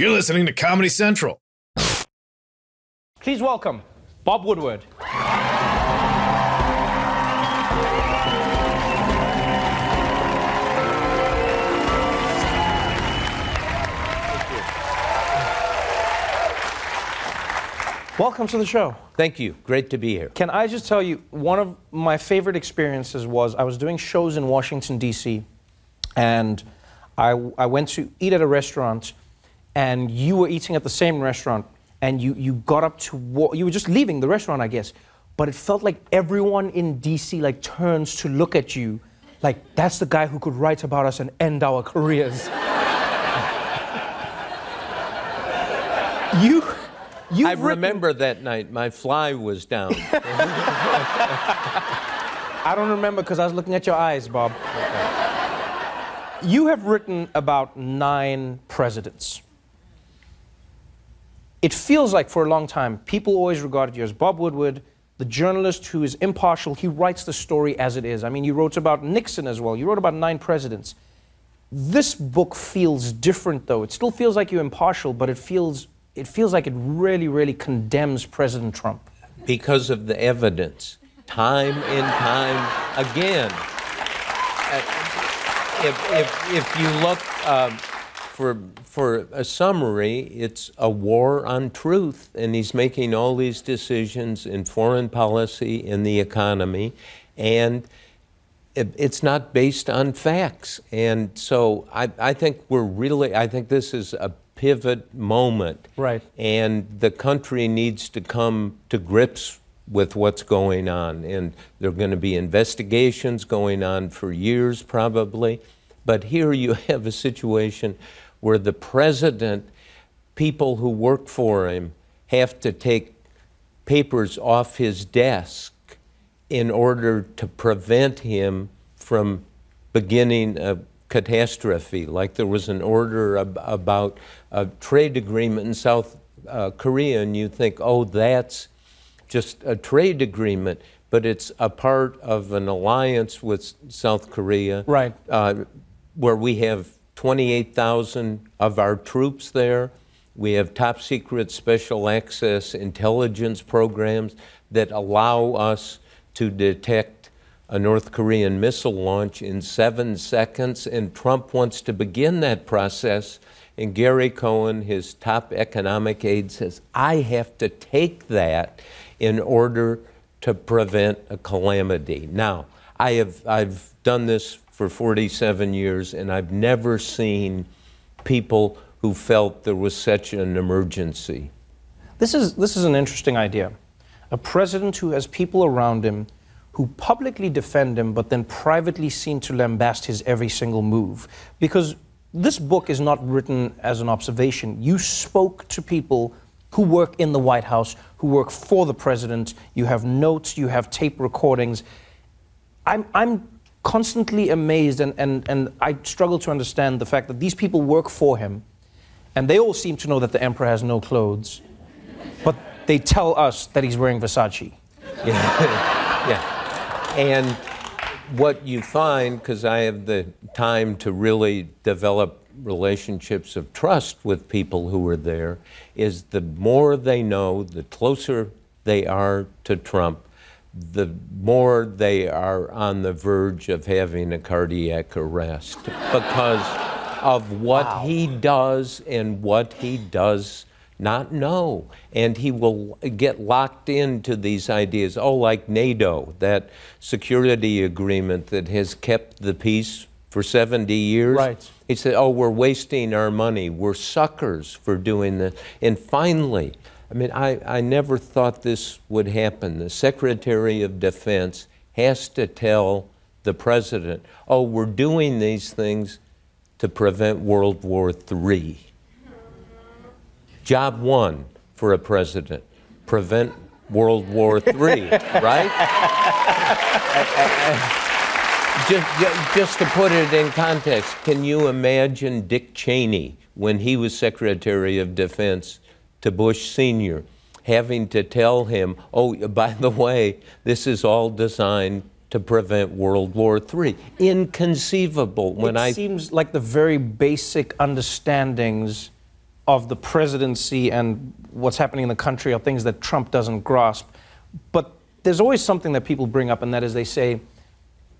You're listening to Comedy Central. Please welcome Bob Woodward. Welcome to the show. Thank you. Great to be here. Can I just tell you, one of my favorite experiences was I was doing shows in Washington, D.C., and I, I went to eat at a restaurant, and you were eating at the same restaurant, and you, you got up to, wa- you were just leaving the restaurant, I guess, but it felt like everyone in D.C. like turns to look at you, like that's the guy who could write about us and end our careers. you, you I remember that night my fly was down. I don't remember because I was looking at your eyes, Bob. You have written about nine presidents. It feels like for a long time, people always regarded you as Bob Woodward, the journalist who is impartial. He writes the story as it is. I mean, you wrote about Nixon as well. You wrote about nine presidents. This book feels different, though. It still feels like you're impartial, but it feels, it feels like it really, really condemns President Trump. because of the evidence, time and time again. Uh, If, if, if you look um, for, for a summary, it's a war on truth, and he's making all these decisions in foreign policy, in the economy, and it- it's not based on facts. And so I, I think we're really, I think this is a pivot moment. Right. And the country needs to come to grips with what's going on. And there are going to be investigations going on for years, probably. But here you have a situation where the president, people who work for him, have to take papers off his desk in order to prevent him from beginning a catastrophe. Like there was an order ab- about a trade agreement in South uh, Korea, and you think, oh, that's just a trade agreement, but it's a part of an alliance with South Korea Right. uh, where we have 28,000 of our troops there. We have top secret special access intelligence programs that allow us to detect a North Korean missile launch in seven seconds. And Trump wants to begin that process. And Gary Cohn, his top economic aide, says, I have to take that in order to prevent a calamity. Now, I have I've done this for 47 years and I've never seen people who felt there was such an emergency. This is, this is an interesting idea. A president who has people around him who publicly defend him, but then privately seem to lambast his every single move. Because this book is not written as an observation. You spoke to people who work in the White House, who work for the president. You have notes, you have tape recordings. I'm, I'm constantly amazed and, and, and I struggle to understand the fact that these people work for him and they all seem to know that the emperor has no clothes, but they tell us that he's wearing Versace. Yeah. yeah. And what you find, because I have the time to really develop relationships of trust with people who are there, is the more they know, the closer they are to Trump, the more they are on the verge of having a cardiac arrest because of what he does and what he does not know. And he will get locked into these ideas. Oh, like NATO, that security agreement that has kept the peace for 70 years. Right. He said, Oh, we're wasting our money. We're suckers for doing this. And finally, I mean, I, I never thought this would happen. The Secretary of Defense has to tell the President, Oh, we're doing these things to prevent World War III. Job one for a president prevent World War III, right? just, just to put it in context, can you imagine Dick Cheney when he was Secretary of Defense to Bush Sr. having to tell him, oh, by the way, this is all designed to prevent World War III? Inconceivable. When it I seems like the very basic understandings of the presidency and what's happening in the country are things that Trump doesn't grasp. But there's always something that people bring up, and that is they say,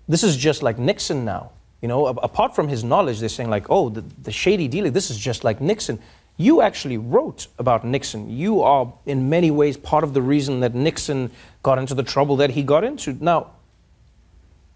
this is just like Nixon now. You know, apart from his knowledge, they're saying like, oh, the, the shady dealing, this is just like Nixon. You actually wrote about Nixon. You are, in many ways, part of the reason that Nixon got into the trouble that he got into. Now,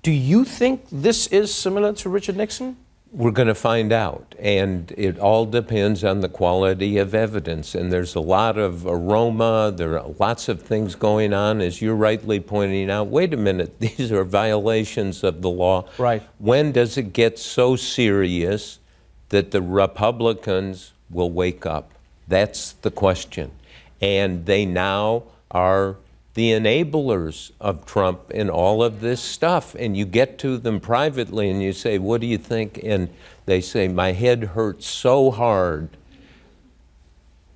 do you think this is similar to Richard Nixon? We're going to find out. And it all depends on the quality of evidence. And there's a lot of aroma, there are lots of things going on, as you're rightly pointing out. Wait a minute, these are violations of the law. Right. When does it get so serious that the Republicans will wake up? That's the question. And they now are the enablers of Trump in all of this stuff. And you get to them privately and you say, What do you think? And they say, My head hurts so hard.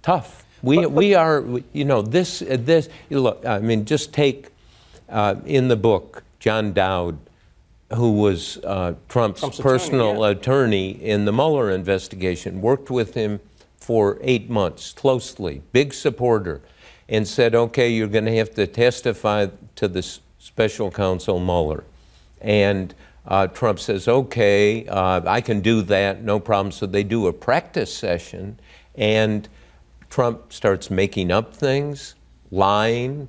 Tough. We, we are, you know, this, this, look, I mean, just take uh, in the book John Dowd, who was uh, Trump's, Trump's attorney, personal yeah. attorney in the Mueller investigation, worked with him for eight months closely, big supporter, and said, okay, you're going to have to testify to the special counsel Mueller. And uh, Trump says, okay, uh, I can do that, no problem. So they do a practice session, and Trump starts making up things, lying,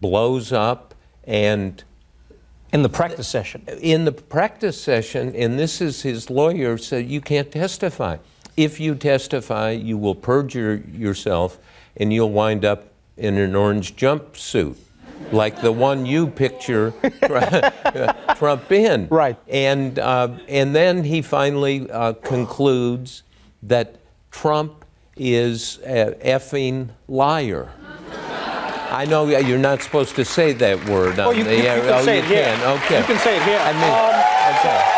blows up, and In the practice session. in the practice session, and this is his lawyer said, you can't testify. If you testify, you will perjure yourself and you'll wind up in an orange jumpsuit, like the one you picture Trump in. Right. And, uh, and then he finally uh, concludes that Trump is a effing liar. I know you're not supposed to say that word on Oh, you, the you- you can oh, say you it here. can. Okay. You can say it here. I mean, Um, okay.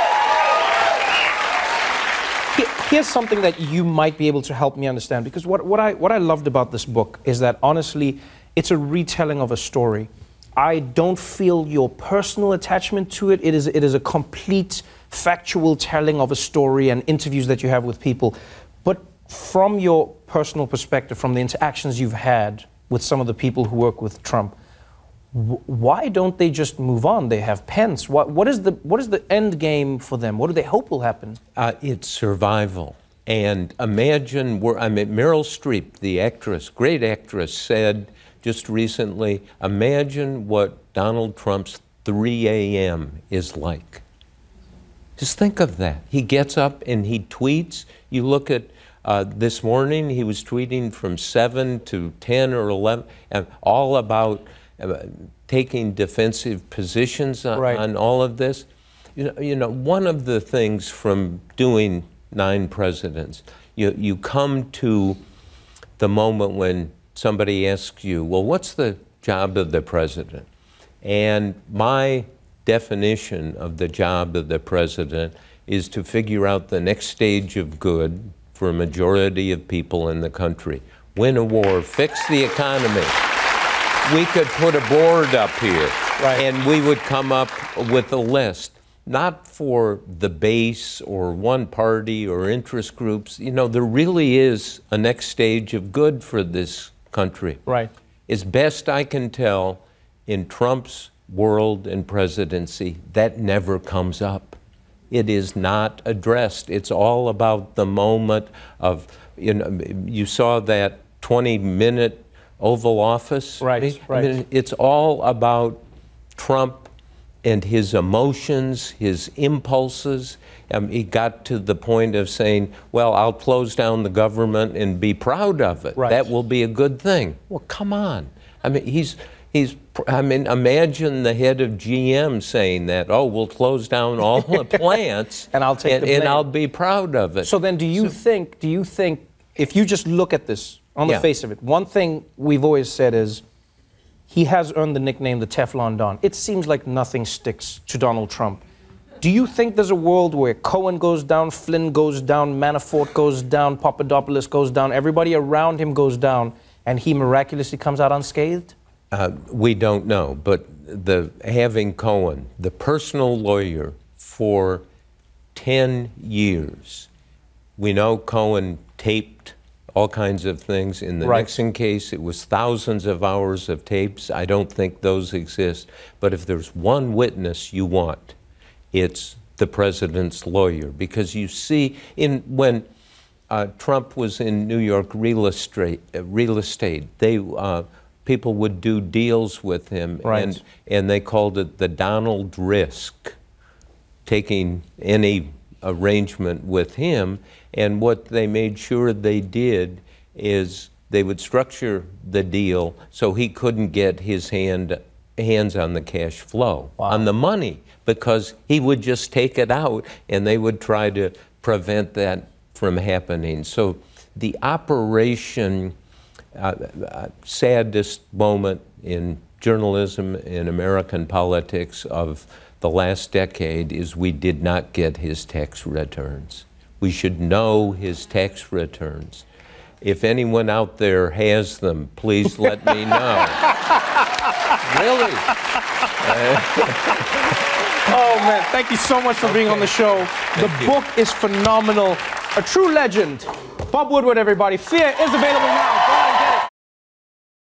Here's something that you might be able to help me understand because what, what, I, what I loved about this book is that honestly, it's a retelling of a story. I don't feel your personal attachment to it. It is, it is a complete factual telling of a story and interviews that you have with people. But from your personal perspective, from the interactions you've had with some of the people who work with Trump, why don't they just move on? They have Pence. What, what, is the, what is the end game for them? What do they hope will happen? Uh, it's survival. And imagine, where, I mean, Meryl Streep, the actress, great actress, said just recently imagine what Donald Trump's 3 a.m. is like. Just think of that. He gets up and he tweets. You look at uh, this morning, he was tweeting from 7 to 10 or 11, and all about uh, taking defensive positions on, Right. on all of this. You know, you know, one of the things from doing nine presidents, you, you come to the moment when somebody asks you, well, what's the job of the president? And my definition of the job of the president is to figure out the next stage of good for a majority of people in the country. Win a war, fix the economy. We could put a board up here Right. and we would come up with a list, not for the base or one party or interest groups. You know, there really is a next stage of good for this country. Right. As best I can tell, in Trump's world and presidency, that never comes up. It is not addressed. It's all about the moment of, you know, you saw that 20 minute Oval Office. Right, I mean, right. it's all about Trump and his emotions, his impulses. Um, he got to the point of saying, well, I'll close down the government and be proud of it. Right. That will be a good thing. Well, come on. I mean, he's, he's, I mean, imagine the head of GM saying that, oh, we'll close down all the plants And I'll take and, and. I'll be proud of it. So then, do you think? Do you think if you just look at this on the Yeah. face of it, one thing we've always said is he has earned the nickname the Teflon Don. It seems like nothing sticks to Donald Trump. Do you think there's a world where Cohen goes down, Flynn goes down, Manafort goes down, Papadopoulos goes down, everybody around him goes down, and he miraculously comes out unscathed? Uh, we don't know, but the having Cohen, the personal lawyer for 10 years, we know Cohen taped all kinds of things. In the Right. Nixon case, it was thousands of hours of tapes. I don't think those exist. But if there's one witness you want, it's the president's lawyer. Because you see, in when uh, Trump was in New York real estate, uh, real estate, they uh, people would do deals with him, Right. and and they called it the Donald risk taking any arrangement with him. And what they made sure they did is they would structure the deal so he couldn't get his hand hands on the cash flow, on the money, because he would just take it out and they would try to prevent that from happening. So the operation uh, saddest moment in journalism in American politics of the last decade is we did not get his tax returns. We should know his tax returns. If anyone out there has them, please let me know. really? Oh man, thank you so much for being on the show. The you. book is phenomenal. A true legend. Bob Woodward, everybody. Fear is available now. Go out and get it.